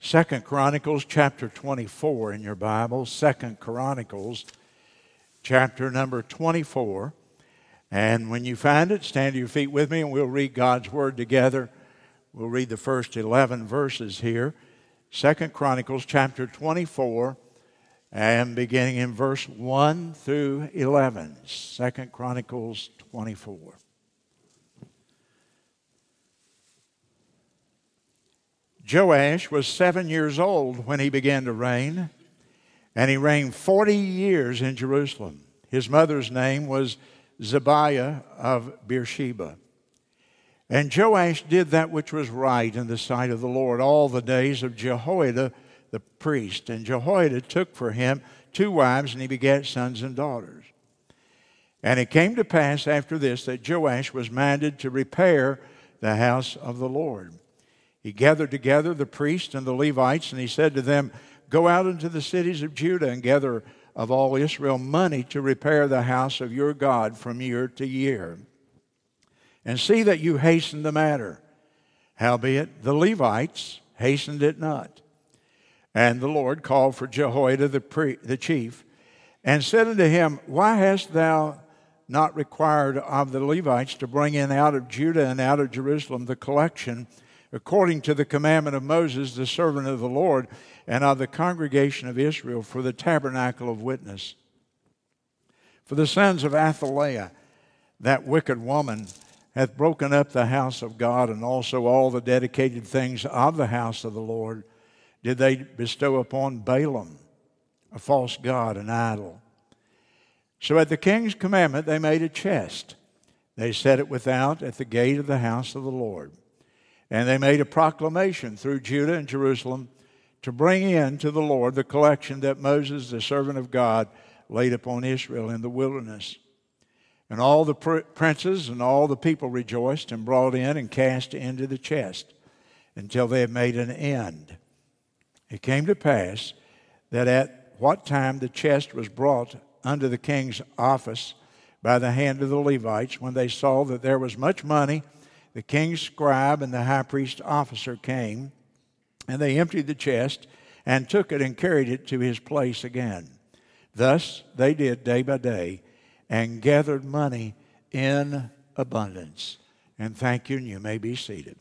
Second Chronicles chapter 24 in your Bible. Second Chronicles chapter number 24. And when you find it, stand to your feet with me and we'll read God's word together. We'll read the first 11 verses here. Second Chronicles chapter 24 and beginning in verse 1 through 11. Second Chronicles 24. Joash was seven years old when he began to reign, and he reigned 40 years in Jerusalem. His mother's name was Zibiah of Beersheba. And Joash did that which was right in the sight of the Lord all the days of Jehoiada the priest. And Jehoiada took for him two wives, and he begat sons and daughters. And it came to pass after this that Joash was minded to repair the house of the Lord. He gathered together the priests and the Levites, and he said to them, Go out into the cities of Judah and gather of all Israel money to repair the house of your God from year to year. And see that you hasten the matter. Howbeit, the Levites hastened it not. And the Lord called for Jehoiada the, pre- the chief and said unto him, Why hast thou not required of the Levites to bring in out of Judah and out of Jerusalem the collection according to the commandment of Moses, the servant of the Lord, and of the congregation of Israel for the tabernacle of witness? For the sons of Athaliah, that wicked woman, hath broken up the house of God and also all the dedicated things of the house of the Lord did they bestow upon Baalim, a false god, an idol. So at the king's commandment, they made a chest. They set it without at the gate of the house of the Lord. And they made a proclamation through Judah and Jerusalem to bring in to the Lord the collection that Moses, the servant of God, laid upon Israel in the wilderness. And all the princes and all the people rejoiced and brought in and cast into the chest until they had made an end. It came to pass that at what time the chest was brought unto the king's office by the hand of the Levites, when they saw that there was much money, the king's scribe and the high priest officer came, and they emptied the chest and took it and carried it to his place again. Thus they did day by day and gathered money in abundance. And thank you, and you may be seated.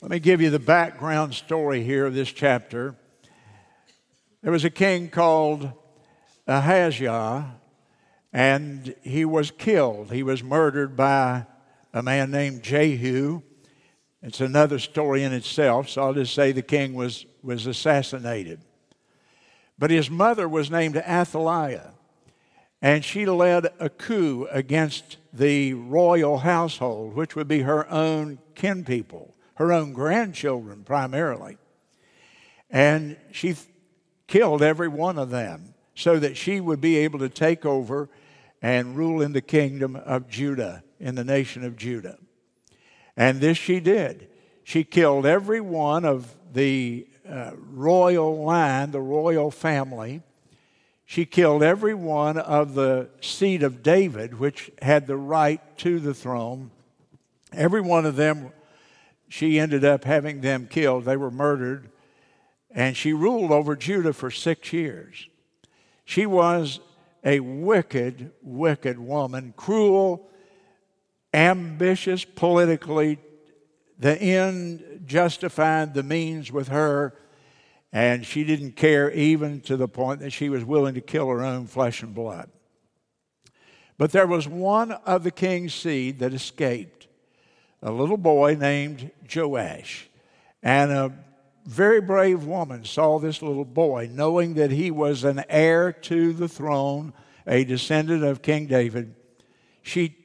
Let me give you the background story here of this chapter. There was a king called Ahaziah, and he was killed. He was murdered by a man named Jehu. It's another story in itself, so I'll just say the king was, was assassinated. But his mother was named Athaliah, and she led a coup against the royal household, which would be her own kin people her own grandchildren primarily. And she killed every one of them so that she would be able to take over and rule in the kingdom of Judah, in the nation of Judah. And this she did. She killed every one of the uh, royal line, the royal family. She killed every one of the seed of David, which had the right to the throne. Every one of them she ended up having them killed. They were murdered. And she ruled over Judah for six years. She was a wicked, wicked woman, cruel, ambitious politically. The end justified the means with her, and she didn't care even to the point that she was willing to kill her own flesh and blood. But there was one of the king's seed that escaped a little boy named Joash. And a very brave woman saw this little boy, knowing that he was an heir to the throne, a descendant of King David. She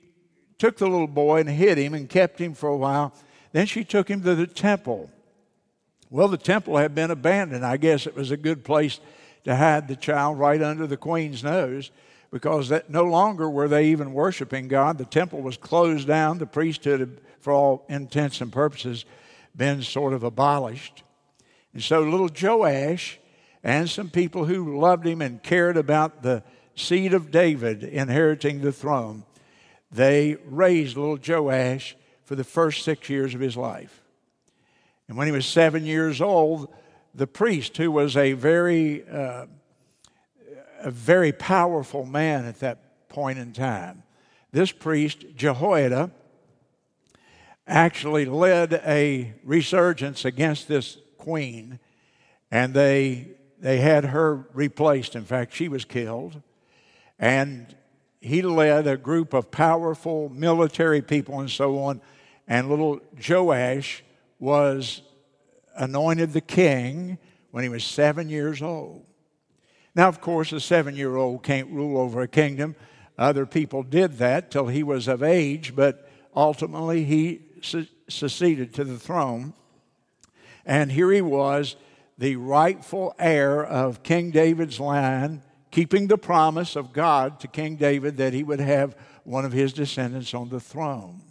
took the little boy and hid him and kept him for a while. Then she took him to the temple. Well, the temple had been abandoned. I guess it was a good place to hide the child right under the queen's nose because that no longer were they even worshiping God. The temple was closed down. The priesthood for all intents and purposes, been sort of abolished. And so little Joash and some people who loved him and cared about the seed of David inheriting the throne, they raised little Joash for the first six years of his life. And when he was seven years old, the priest, who was a very, uh, a very powerful man at that point in time, this priest, Jehoiada, actually led a resurgence against this queen, and they, they had her replaced. In fact, she was killed. And he led a group of powerful military people and so on. And little Joash was anointed the king when he was seven years old. Now, of course, a seven year old can't rule over a kingdom. Other people did that till he was of age, but ultimately he succeeded to the throne. And here he was, the rightful heir of King David's line, keeping the promise of God to King David that he would have one of his descendants on the throne.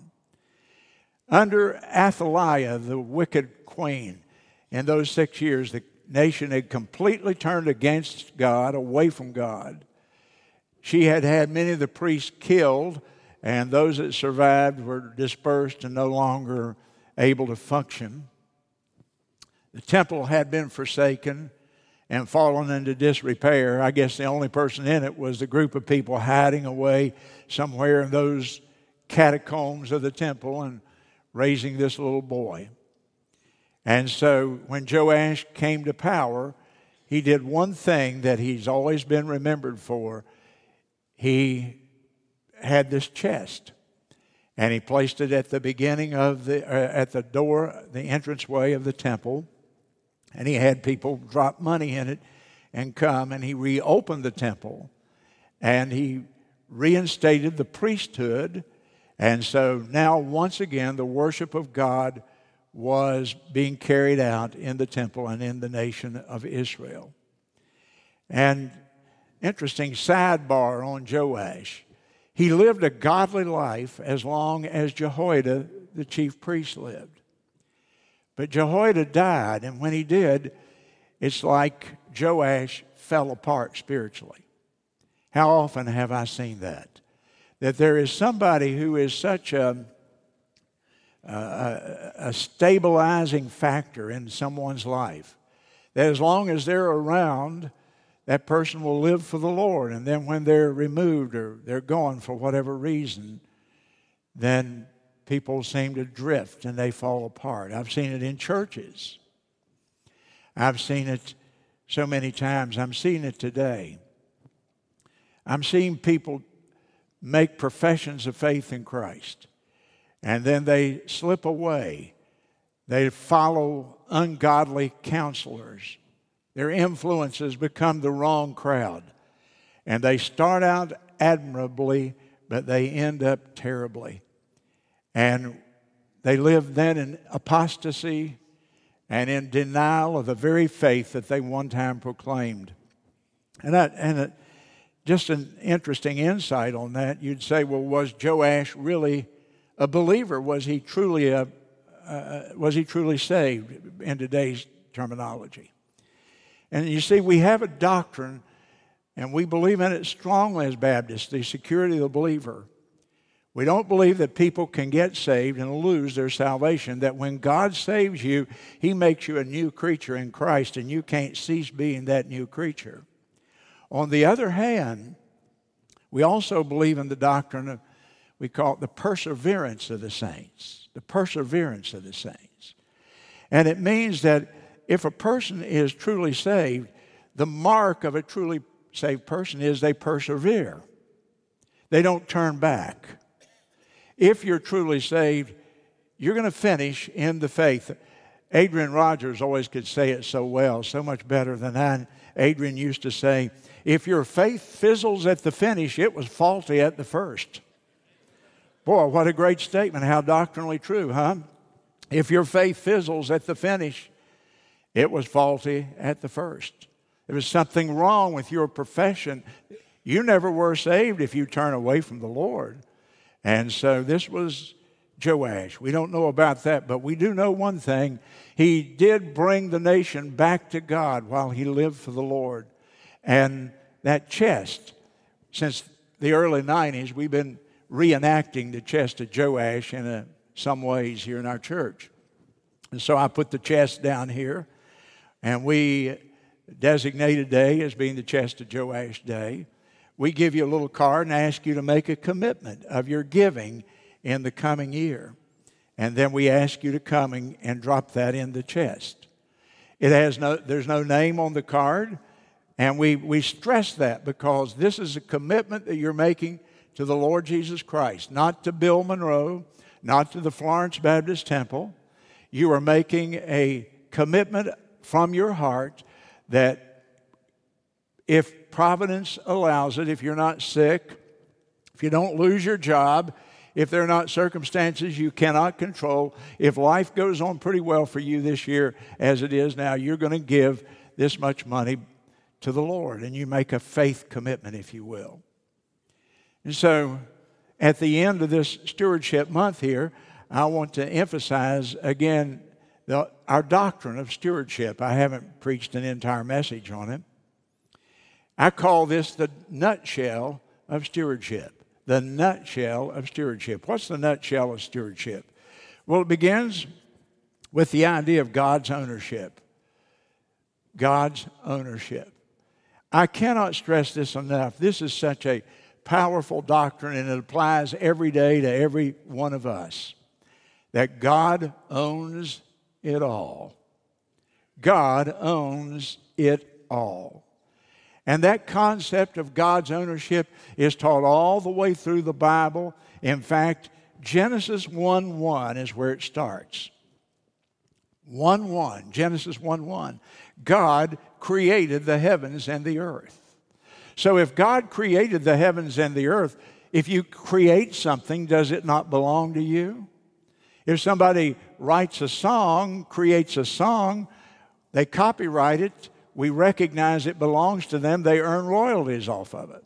Under Athaliah, the wicked queen, in those six years, the nation had completely turned against God, away from God. She had had many of the priests killed, and those that survived were dispersed and no longer able to function. The temple had been forsaken and fallen into disrepair. I guess the only person in it was the group of people hiding away somewhere in those catacombs of the temple and raising this little boy. And so when Joash came to power, he did one thing that he's always been remembered for. He had this chest and he placed it at the beginning of the uh, at the door the entranceway of the temple and he had people drop money in it and come and he reopened the temple and he reinstated the priesthood and so now once again the worship of God was being carried out in the temple and in the nation of Israel. And interesting sidebar on Joash. He lived a godly life as long as Jehoiada, the chief priest, lived. But Jehoiada died, and when he did, it's like Joash fell apart spiritually. How often have I seen that? That there is somebody who is such a a, a stabilizing factor in someone's life. That as long as they're around, that person will live for the Lord. And then when they're removed or they're gone for whatever reason, then people seem to drift and they fall apart. I've seen it in churches. I've seen it so many times. I'm seeing it today. I'm seeing people make professions of faith in Christ and then they slip away. They follow ungodly counselors. Their influences become the wrong crowd. And they start out admirably, but they end up terribly. And they lived then in apostasy and in denial of the very faith that they one time proclaimed. And, that, and just an interesting insight on that, you'd say, well, was Joash really a believer? Was he truly a uh, was he truly saved in today's terminology? And you see, we have a doctrine, and we believe in it strongly as Baptists the security of the believer. We don't believe that people can get saved and lose their salvation, that when God saves you, He makes you a new creature in Christ, and you can't cease being that new creature. On the other hand, we also believe in the doctrine of we call it the perseverance of the saints. The perseverance of the saints. And it means that if a person is truly saved, the mark of a truly saved person is they persevere, they don't turn back. If you're truly saved, you're going to finish in the faith. Adrian Rogers always could say it so well, so much better than I. Adrian used to say, if your faith fizzles at the finish, it was faulty at the first. Boy, what a great statement. How doctrinally true, huh? If your faith fizzles at the finish, it was faulty at the first. There was something wrong with your profession. You never were saved if you turn away from the Lord. And so this was Joash. We don't know about that, but we do know one thing. He did bring the nation back to God while he lived for the Lord. And that chest, since the early 90s, we've been reenacting the chest of Joash in a, some ways here in our church. And so I put the chest down here, and we designate a day as being the chest of Joash Day. We give you a little card and ask you to make a commitment of your giving in the coming year. And then we ask you to come and, drop that in the chest. It has no, there's no name on the card. And we, we stress that because this is a commitment that you're making to the Lord Jesus Christ, not to Bill Monroe, not to the Florence Baptist Temple. You are making a commitment from your heart that if providence allows it, if you're not sick, if you don't lose your job, if there are not circumstances you cannot control, if life goes on pretty well for you this year as it is now, you're going to give this much money to the Lord and you make a faith commitment, if you will. And so at the end of this stewardship month here, I want to emphasize again the, our doctrine of stewardship. I haven't preached an entire message on it. I call this the nutshell of stewardship the nutshell of stewardship. What's the nutshell of stewardship? Well, it begins with the idea of God's ownership. God's ownership. I cannot stress this enough. This is such a powerful doctrine, and it applies every day to every one of us that God owns it all. God owns it all. And that concept of God's ownership is taught all the way through the Bible. In fact, Genesis 1 1 is where it starts. 1 1, Genesis 1 1. God created the heavens and the earth. So if God created the heavens and the earth, if you create something, does it not belong to you? If somebody writes a song, creates a song, they copyright it, we recognize it belongs to them, they earn royalties off of it.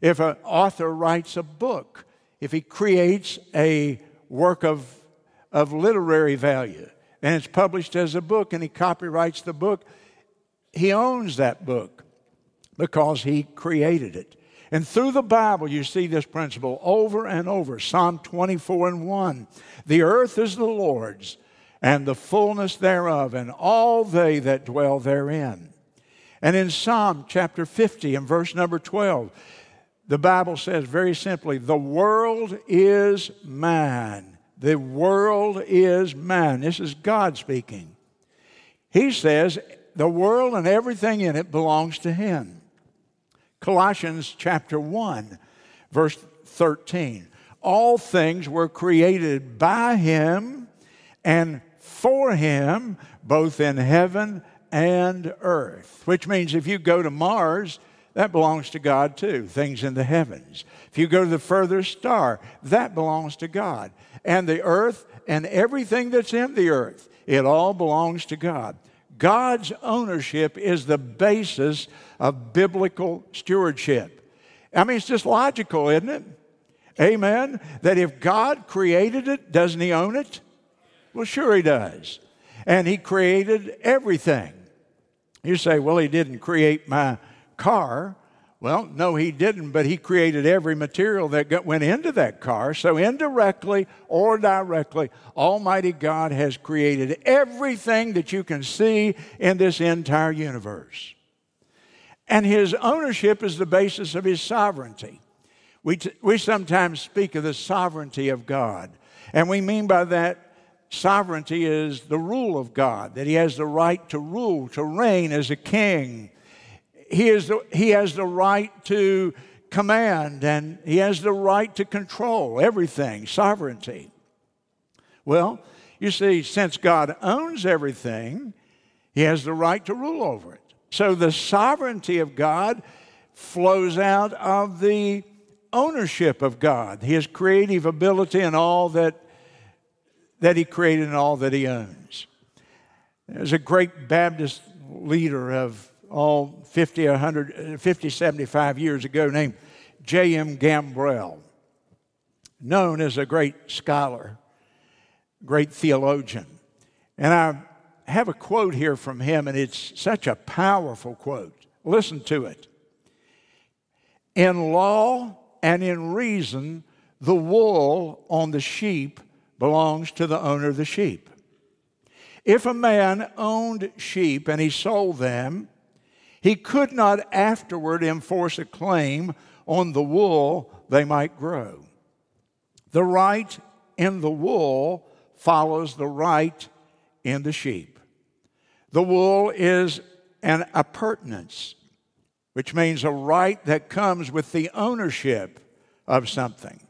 If an author writes a book, if he creates a work of, of literary value and it's published as a book and he copyrights the book, he owns that book because he created it. And through the Bible, you see this principle over and over. Psalm 24 and 1 The earth is the Lord's, and the fullness thereof, and all they that dwell therein. And in Psalm chapter 50 and verse number 12, the Bible says very simply, The world is mine. The world is mine. This is God speaking. He says, The world and everything in it belongs to Him. Colossians chapter 1, verse 13. All things were created by Him and for Him, both in heaven and earth, which means if you go to Mars, that belongs to God too, things in the heavens. If you go to the furthest star, that belongs to God. And the earth and everything that's in the earth, it all belongs to God. God's ownership is the basis of biblical stewardship. I mean, it's just logical, isn't it? Amen? That if God created it, doesn't He own it? Well, sure He does. And He created everything. You say, well, he didn't create my car. Well, no, he didn't, but he created every material that got, went into that car. So, indirectly or directly, Almighty God has created everything that you can see in this entire universe. And his ownership is the basis of his sovereignty. We, t- we sometimes speak of the sovereignty of God, and we mean by that sovereignty is the rule of God, that he has the right to rule, to reign as a king. He, is the, he has the right to command and he has the right to control everything, sovereignty. Well, you see, since God owns everything, he has the right to rule over it. So the sovereignty of God flows out of the ownership of God, his creative ability and all that that he created and all that he owns. There's a great Baptist leader of all 50, 100, 50, 75 years ago named J.M. Gambrell, known as a great scholar, great theologian. And I have a quote here from him, and it's such a powerful quote. Listen to it. In law and in reason, the wool on the sheep belongs to the owner of the sheep. If a man owned sheep and he sold them, he could not afterward enforce a claim on the wool they might grow. The right in the wool follows the right in the sheep. The wool is an appurtenance, which means a right that comes with the ownership of something.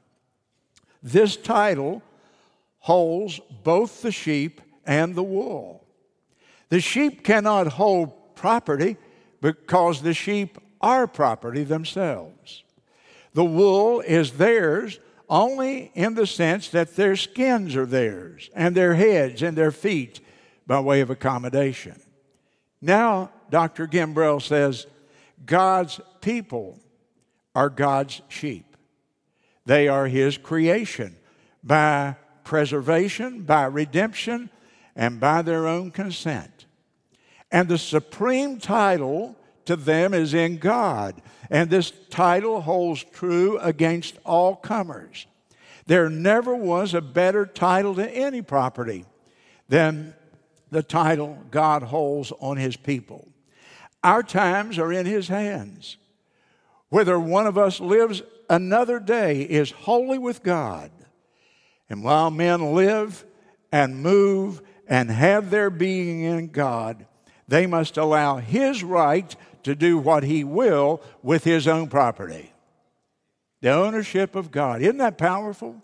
This title holds both the sheep and the wool. The sheep cannot hold property because the sheep are property themselves. The wool is theirs only in the sense that their skins are theirs, and their heads and their feet by way of accommodation. Now, Dr. Gambrell says God's people are God's sheep. They are His creation by preservation, by redemption, and by their own consent. And the supreme title to them is in God. And this title holds true against all comers. There never was a better title to any property than the title God holds on his people. Our times are in his hands. Whether one of us lives another day is wholly with God. And while men live and move and have their being in God, they must allow his right to do what he will with his own property. The ownership of God. Isn't that powerful?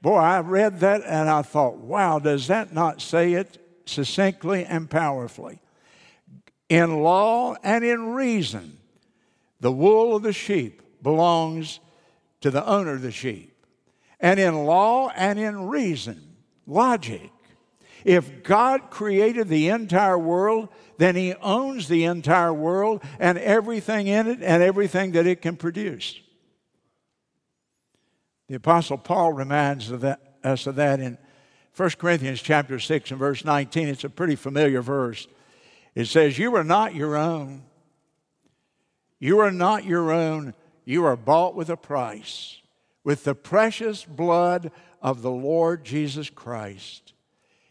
Boy, I read that and I thought, wow, does that not say it succinctly and powerfully? In law and in reason, the wool of the sheep belongs to the owner of the sheep. And in law and in reason, logic, if God created the entire world, then He owns the entire world and everything in it and everything that it can produce. The Apostle Paul reminds of that, us of that in 1 Corinthians chapter 6 and verse 19. It's a pretty familiar verse. It says, You are not your own. You are not your own. You are bought with a price, with the precious blood of the Lord Jesus Christ.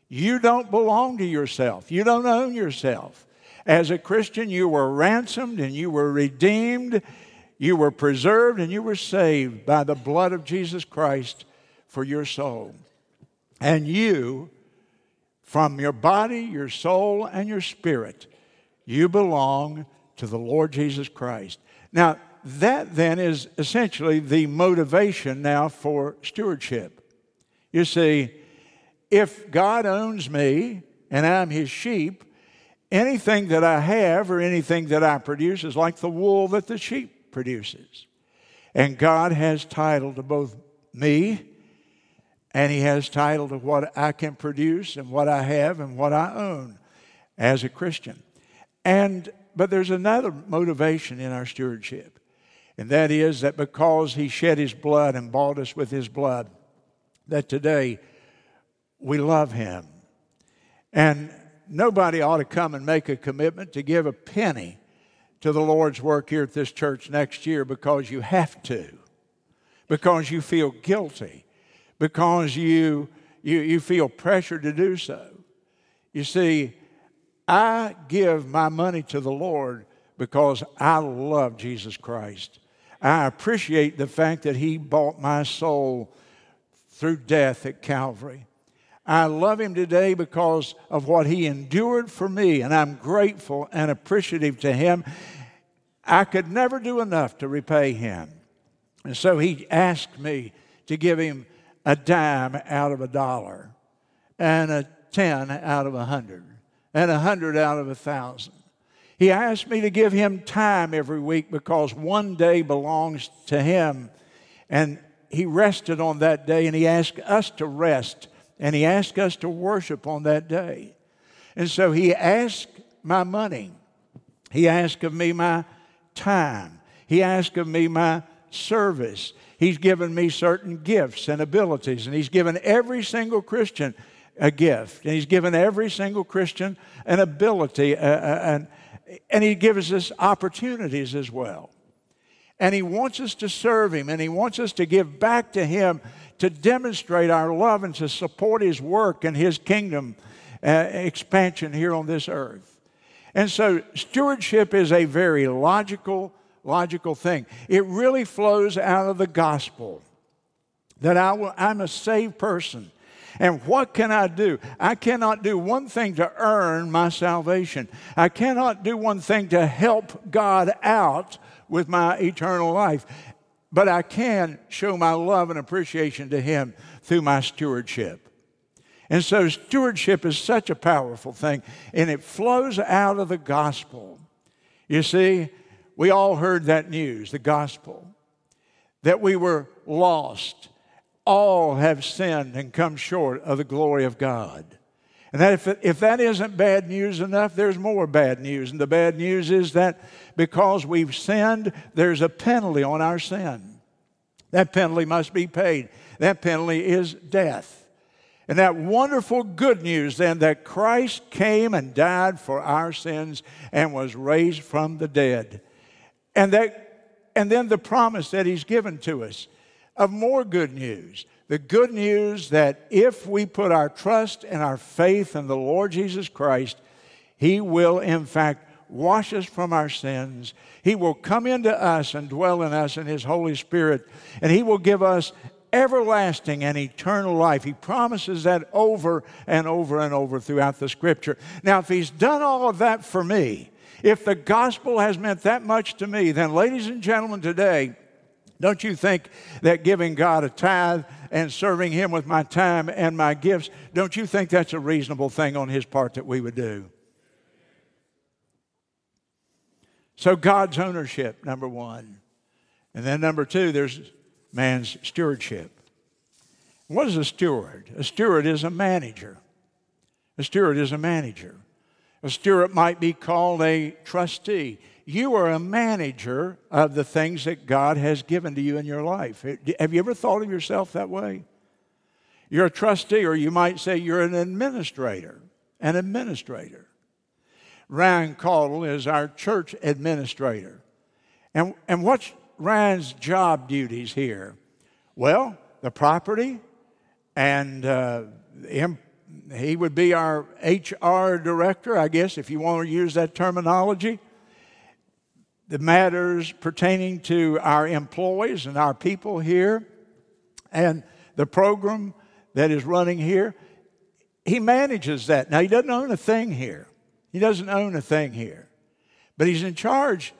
You don't belong to yourself, you don't own yourself. As a Christian, you were ransomed and you were redeemed, you were preserved, and you were saved by the blood of Jesus Christ for your soul. And you, from your body, your soul, and your spirit, you belong to the Lord Jesus Christ. Now, that then is essentially the motivation now for stewardship. You see, if God owns me and I'm his sheep, anything that I have or anything that I produce is like the wool that the sheep produces. And God has title to both me and he has title to what I can produce and what I have and what I own as a Christian. And but there's another motivation in our stewardship. And that is that because he shed his blood and bought us with his blood, that today we love him. And nobody ought to come and make a commitment to give a penny to the Lord's work here at this church next year because you have to, because you feel guilty, because you, you, you feel pressure to do so. You see, I give my money to the Lord because I love Jesus Christ. I appreciate the fact that He bought my soul through death at Calvary. I love him today because of what he endured for me, and I'm grateful and appreciative to him. I could never do enough to repay him. And so he asked me to give him a dime out of a dollar, and a 10 out of a hundred, and a hundred out of a thousand. He asked me to give him time every week because one day belongs to him. And he rested on that day, and he asked us to rest and He asked us to worship on that day. And so He asked my money, He asked of me my time, He asked of me my service. He's given me certain gifts and abilities, and He's given every single Christian a gift, and He's given every single Christian an ability, and, He gives us opportunities as well. And He wants us to serve Him, and He wants us to give back to Him to demonstrate our love and to support His work and His kingdom uh, expansion here on this earth. And so stewardship is a very logical, logical thing. It really flows out of the gospel that I will, I'm a saved person. And what can I do? I cannot do one thing to earn my salvation. I cannot do one thing to help God out with my eternal life. But I can show my love and appreciation to Him through my stewardship. And so, stewardship is such a powerful thing, and it flows out of the gospel. You see, we all heard that news, the gospel, that we were lost. All have sinned and come short of the glory of God. And that if, if that isn't bad news enough, there's more bad news. And the bad news is that because we've sinned, there's a penalty on our sin. That penalty must be paid. That penalty is death. And that wonderful good news then that Christ came and died for our sins and was raised from the dead. And that and then the promise that he's given to us of more good news. The good news that if we put our trust and our faith in the Lord Jesus Christ, he will in fact wash us from our sins. He will come into us and dwell in us in His Holy Spirit, and He will give us everlasting and eternal life. He promises that over and over and over throughout the scripture. Now, if He's done all of that for me, if the gospel has meant that much to me, then, ladies and gentlemen, today, don't you think that giving God a tithe and serving Him with my time and my gifts, don't you think that's a reasonable thing on His part that we would do? So, God's ownership, number one. And then, number two, there's man's stewardship. What is a steward? A steward is a manager. A steward is a manager. A steward might be called a trustee. You are a manager of the things that God has given to you in your life. Have you ever thought of yourself that way? You're a trustee, or you might say you're an administrator. An administrator. Ryan Caudle is our church administrator. And, and what's Ryan's job duties here? Well, the property, and uh, him, he would be our HR director, I guess, if you want to use that terminology. The matters pertaining to our employees and our people here, and the program that is running here, he manages that. Now, he doesn't own a thing here. He doesn't own a thing here. But he's in charge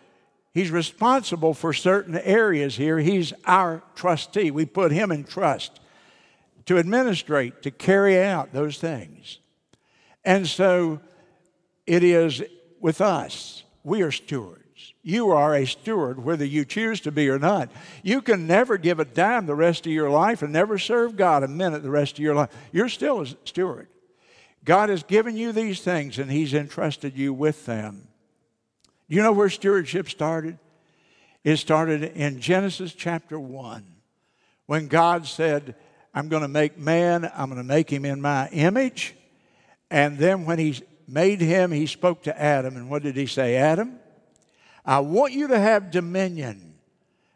He's responsible for certain areas here. He's our trustee. We put him in trust to administrate, to carry out those things. And so it is with us. We are stewards. You are a steward, whether you choose to be or not. You can never give a dime the rest of your life and never serve God a minute the rest of your life. You're still a steward. God has given you these things and He's entrusted you with them. Do you know where stewardship started? It started in Genesis chapter 1 when God said, I'm going to make man, I'm going to make him in my image. And then when he made him, he spoke to Adam. And what did he say? Adam, I want you to have dominion.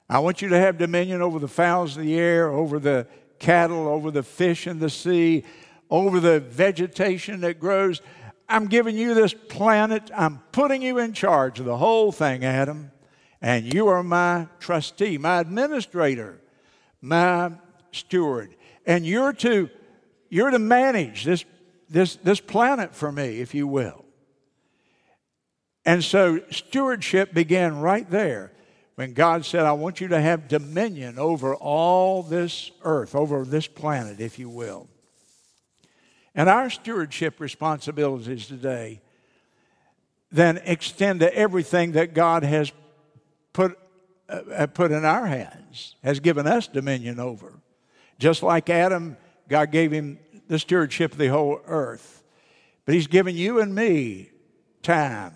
I want you to have dominion over the fowls of the air, over the cattle, over the fish in the sea, over the vegetation that grows. I'm giving you this planet. I'm putting you in charge of the whole thing, Adam. And you are my trustee, my administrator, my steward. And you're to, you're to manage this, this, this planet for me, if you will. And so stewardship began right there when God said, I want you to have dominion over all this earth, over this planet, if you will. And our stewardship responsibilities today then extend to everything that God has put, uh, put in our hands, has given us dominion over. Just like Adam, God gave him the stewardship of the whole earth. But He's given you and me time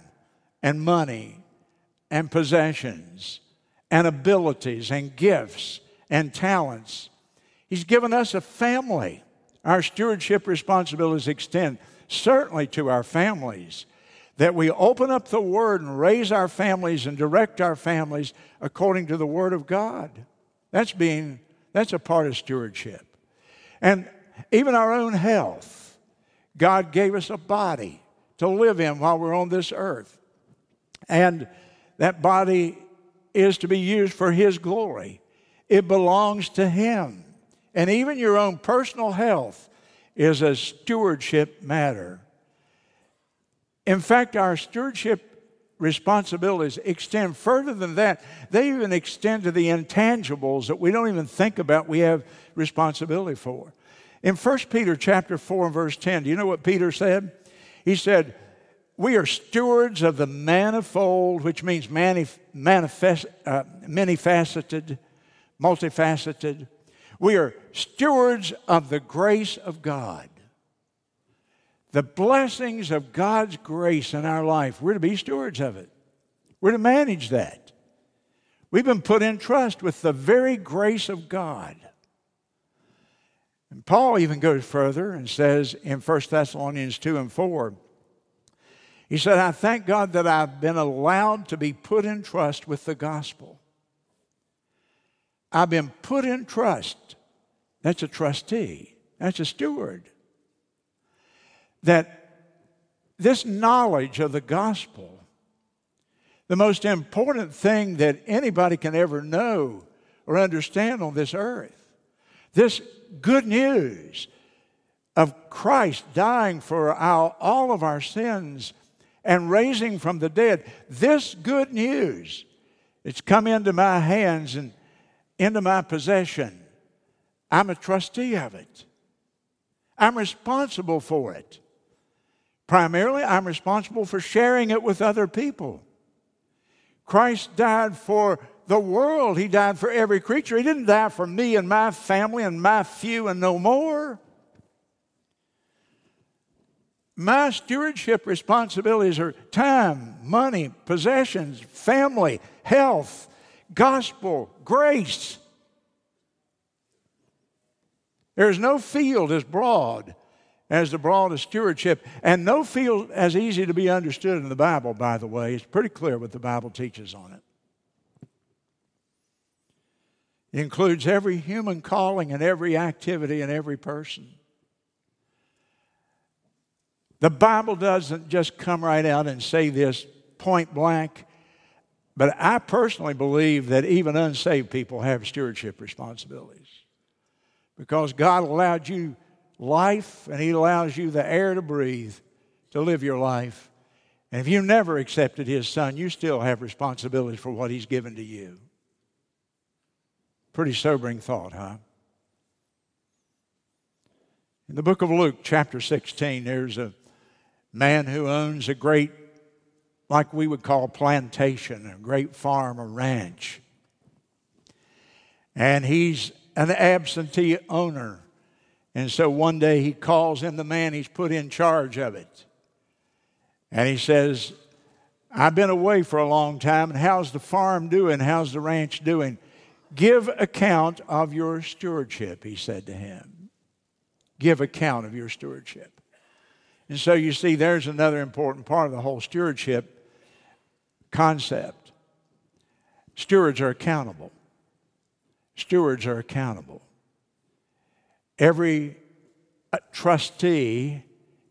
and money and possessions and abilities and gifts and talents. He's given us a family. Our stewardship responsibilities extend certainly to our families. That we open up the Word and raise our families and direct our families according to the Word of God. That's being, that's a part of stewardship. And even our own health. God gave us a body to live in while we're on this earth. And that body is to be used for His glory. It belongs to Him. And even your own personal health is a stewardship matter. In fact, our stewardship responsibilities extend further than that. They even extend to the intangibles that we don't even think about we have responsibility for. In 1 Peter chapter 4 and verse 10, do you know what Peter said? He said, We are stewards of the manifold, which means manif- manifest, uh, many faceted, multifaceted. We are stewards of the grace of God. The blessings of God's grace in our life, we're to be stewards of it. We're to manage that. We've been put in trust with the very grace of God. And Paul even goes further and says in 1 Thessalonians 2 and 4, he said, I thank God that I've been allowed to be put in trust with the gospel. I've been put in trust. That's a trustee, that's a steward. That this knowledge of the gospel, the most important thing that anybody can ever know or understand on this earth, this good news of Christ dying for our, all of our sins and raising from the dead, this good news, it's come into my hands and into my possession. I'm a trustee of it. I'm responsible for it. Primarily, I'm responsible for sharing it with other people. Christ died for the world. He died for every creature. He didn't die for me and my family and my few and no more. My stewardship responsibilities are time, money, possessions, family, health, gospel, grace. There's no field as broad as the broad of stewardship, and no field as easy to be understood in the Bible, by the way. It's pretty clear what the Bible teaches on it. It includes every human calling and every activity and every person. The Bible doesn't just come right out and say this point blank, but I personally believe that even unsaved people have stewardship responsibilities because God allowed you life and He allows you the air to breathe to live your life. And if you never accepted His Son, you still have responsibility for what He's given to you. Pretty sobering thought, huh? In the book of Luke, chapter 16, there's a man who owns a great, like we would call a plantation, a great farm, a ranch. And he's an absentee owner. And so one day he calls in the man he's put in charge of it. And he says, I've been away for a long time, and how's the farm doing? How's the ranch doing? Give account of your stewardship, he said to him. Give account of your stewardship. And so you see, there's another important part of the whole stewardship concept. Stewards are accountable. Stewards are accountable. Every uh, trustee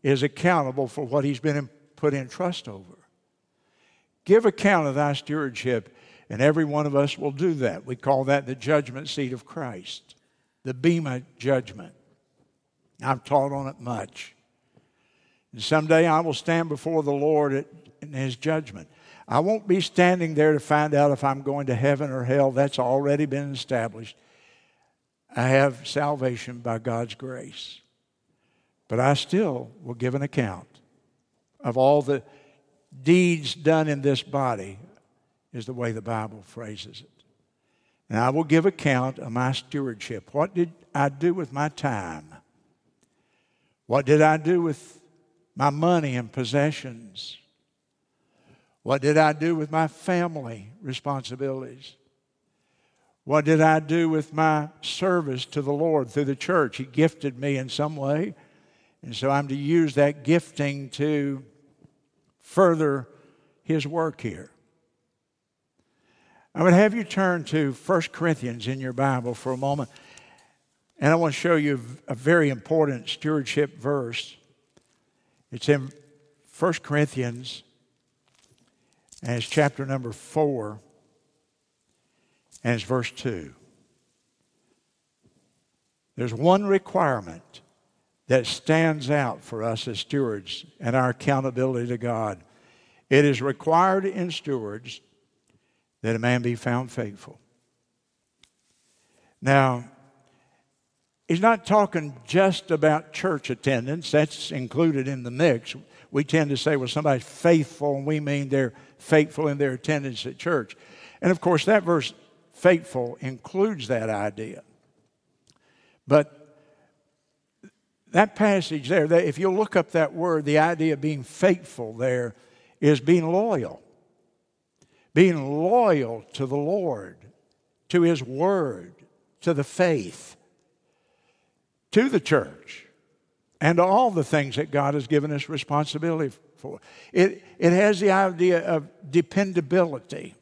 is accountable for what he's been put in trust over. Give account of thy stewardship and every one of us will do that. We call that the judgment seat of Christ, the Bema judgment. I've taught on it much. And someday I will stand before the Lord in His judgment. I won't be standing there to find out if I'm going to heaven or hell. That's already been established. I have salvation by God's grace. But I still will give an account of all the deeds done in this body is the way the Bible phrases it. And I will give account of my stewardship. What did I do with my time? What did I do with my money and possessions? What did I do with my family responsibilities? What did I do with my service to the Lord through the church? He gifted me in some way. And so I'm to use that gifting to further His work here. I would have you turn to 1 Corinthians in your Bible for a moment. And I want to show you a very important stewardship verse. It's in 1 Corinthians, and it's chapter number 4, and it's verse 2. There's one requirement that stands out for us as stewards and our accountability to God. It is required in stewards that a man be found faithful. Now, he's not talking just about church attendance, that's included in the mix. We tend to say, well, somebody's faithful, and we mean they're faithful in their attendance at church. And of course, that verse, faithful, includes that idea. But that passage there, if you look up that word, the idea of being faithful there is being loyal. Being loyal to the Lord, to His Word, to the faith, to the church, and all the things that God has given us responsibility for. It, it has the idea of dependability.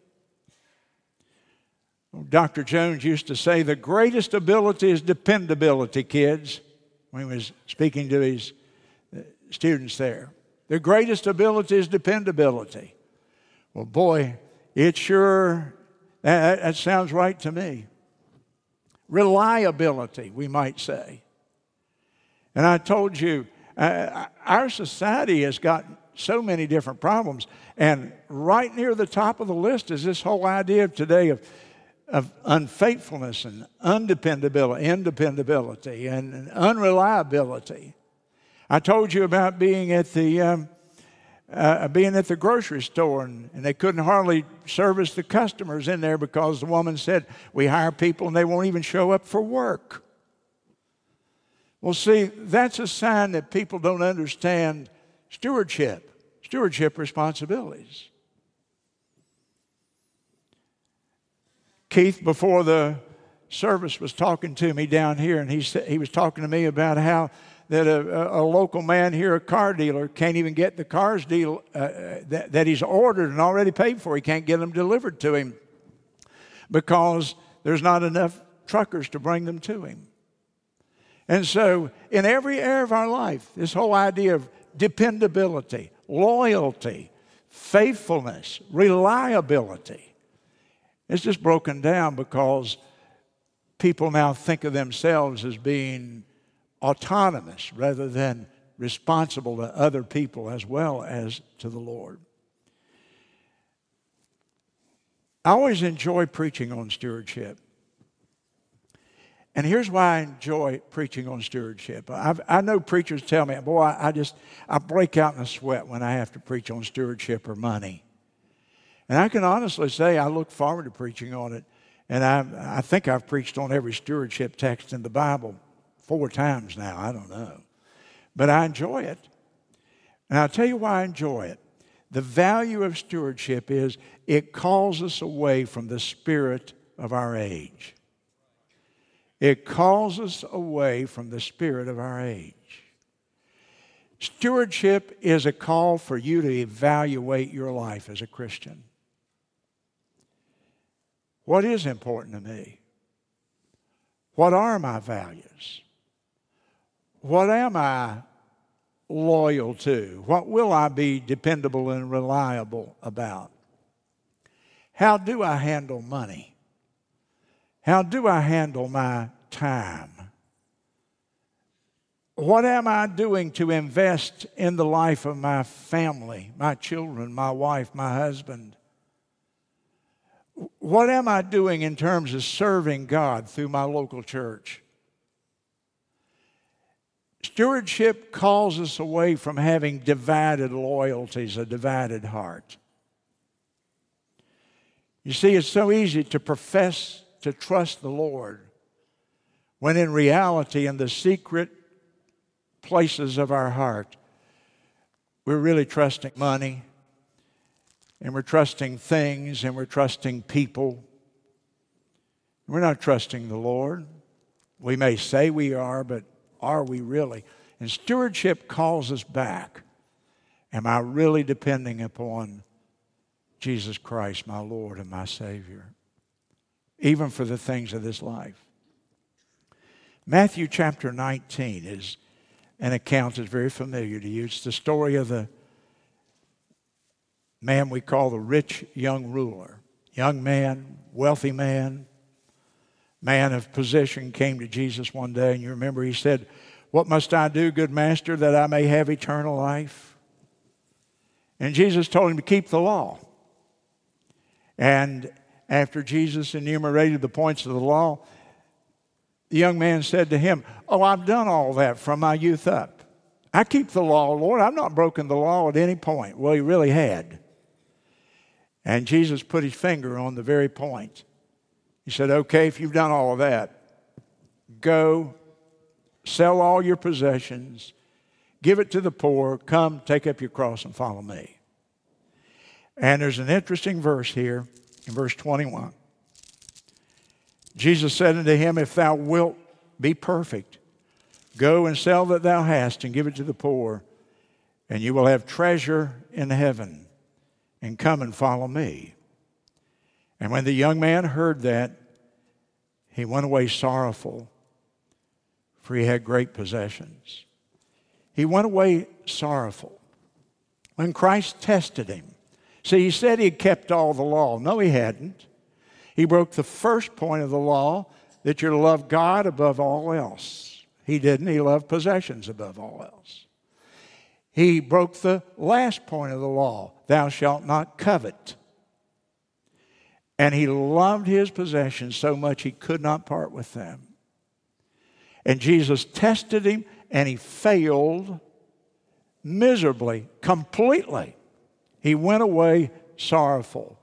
Dr. Jones used to say the greatest ability is dependability, kids, when he was speaking to his uh, students there. The greatest ability is dependability. Well, boy, it sure, that, that sounds right to me. Reliability, we might say. And I told you, uh, our society has got so many different problems. And right near the top of the list is this whole idea of today of of unfaithfulness and undependability, independability, and unreliability. I told you about being at the um, uh, being at the grocery store and, and, they couldn't hardly service the customers in there because the woman said, We hire people and they won't even show up for work. Well, see, that's a sign that people don't understand stewardship, stewardship responsibilities. Keith, before the service, was talking to me down here, and he, he was talking to me about how that a, a, local man here, a car dealer, can't even get the cars deal uh, uh, that, that he's ordered and already paid for. He can't get them delivered to him because there's not enough truckers to bring them to him. And so, in every area of our life, this whole idea of dependability, loyalty, faithfulness, reliability, it's just broken down because people now think of themselves as being autonomous rather than responsible to other people as well as to the Lord. I always enjoy preaching on stewardship. And here's why I enjoy preaching on stewardship. I've, i know preachers tell me, boy, I, just, I break out in a sweat when I have to preach on stewardship or money. And I can honestly say I look forward to preaching on it. And I, I think I've preached on every stewardship text in the Bible four times now. I don't know. But I enjoy it. And I'll tell you why I enjoy it. The value of stewardship is it calls us away from the spirit of our age. It calls us away from the spirit of our age. Stewardship is a call for you to evaluate your life as a Christian. What is important to me? What are my values? What am I loyal to? What will I be dependable and reliable about? How do I handle money? How do I handle my time? What am I doing to invest in the life of my family, my children, my wife, my husband? what am I doing in terms of serving God through my local church? Stewardship calls us away from having divided loyalties, a divided heart. You see, it's so easy to profess to trust the Lord when in reality, in the secret places of our heart, we're really trusting money, and we're trusting things and we're trusting people. We're not trusting the Lord. We may say we are, but are we really? And stewardship calls us back. Am I really depending upon Jesus Christ, my Lord and my Savior, even for the things of this life? Matthew chapter 19 is an account that's very familiar to you. It's the story of the man we call the rich young ruler. Young man, wealthy man, man of position came to Jesus one day, and you remember he said, What must I do, good master, that I may have eternal life? And Jesus told him to keep the law. And after Jesus enumerated the points of the law, the young man said to him, Oh, I've done all that from my youth up. I keep the law, Lord. I've not broken the law at any point. Well, he really had. And Jesus put his finger on the very point. He said, Okay, if you've done all of that, go sell all your possessions, give it to the poor, come take up your cross and follow me. And there's an interesting verse here in verse 21. Jesus said unto him, If thou wilt be perfect, go and sell that thou hast and give it to the poor, and you will have treasure in heaven, and come and follow me. And when the young man heard that, he went away sorrowful, for he had great possessions. He went away sorrowful. When Christ tested him, see, he said he kept all the law. No, he hadn't. He broke the first point of the law that you're to love God above all else. He didn't. He loved possessions above all else. He broke the last point of the law thou shalt not covet. And he loved his possessions so much he could not part with them. And Jesus tested him and he failed miserably, completely. He went away sorrowful.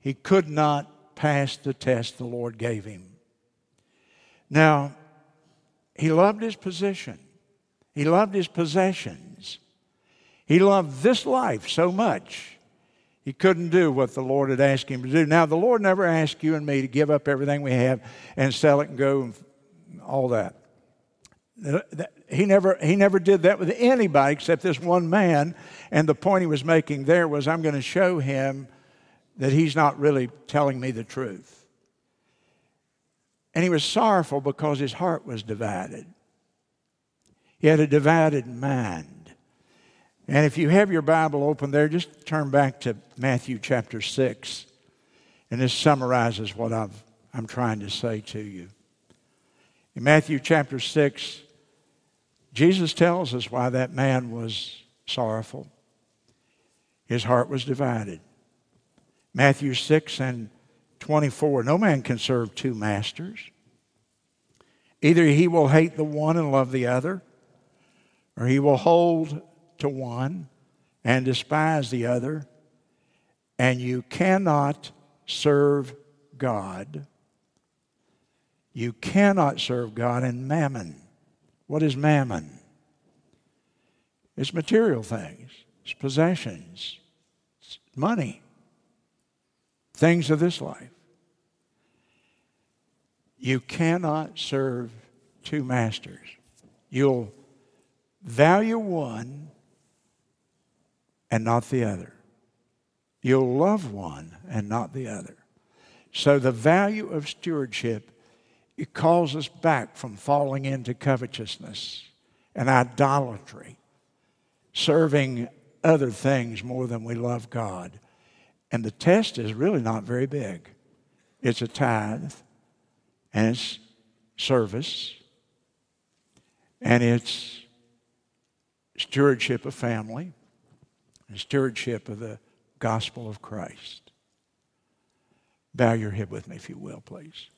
He could not pass the test the Lord gave him. Now, he loved his position, he loved his possessions, he loved this life so much. He couldn't do what the Lord had asked him to do. Now, the Lord never asked you and me to give up everything we have and sell it and go and all that. He never, he never did that with anybody except this one man. And the point he was making there was I'm going to show him that he's not really telling me the truth. And he was sorrowful because his heart was divided. He had a divided mind. And if you have your Bible open there, just turn back to Matthew chapter 6. And this summarizes what i am trying to say to you. In Matthew chapter 6, Jesus tells us why that man was sorrowful. His heart was divided. Matthew 6 and 24. No man can serve two masters. Either he will hate the one and love the other, or he will hold to one and despise the other, and you cannot serve God. You cannot serve God in mammon. What is mammon? It's material things, it's possessions, it's money things of this life. You cannot serve two masters. You'll value one and not the other. You'll love one and not the other. So the value of stewardship it calls us back from falling into covetousness and idolatry, serving other things more than we love God. And the test is really not very big. It's a tithe, and it's service, and it's stewardship of family, and stewardship of the gospel of Christ. Bow your head with me, if you will, please.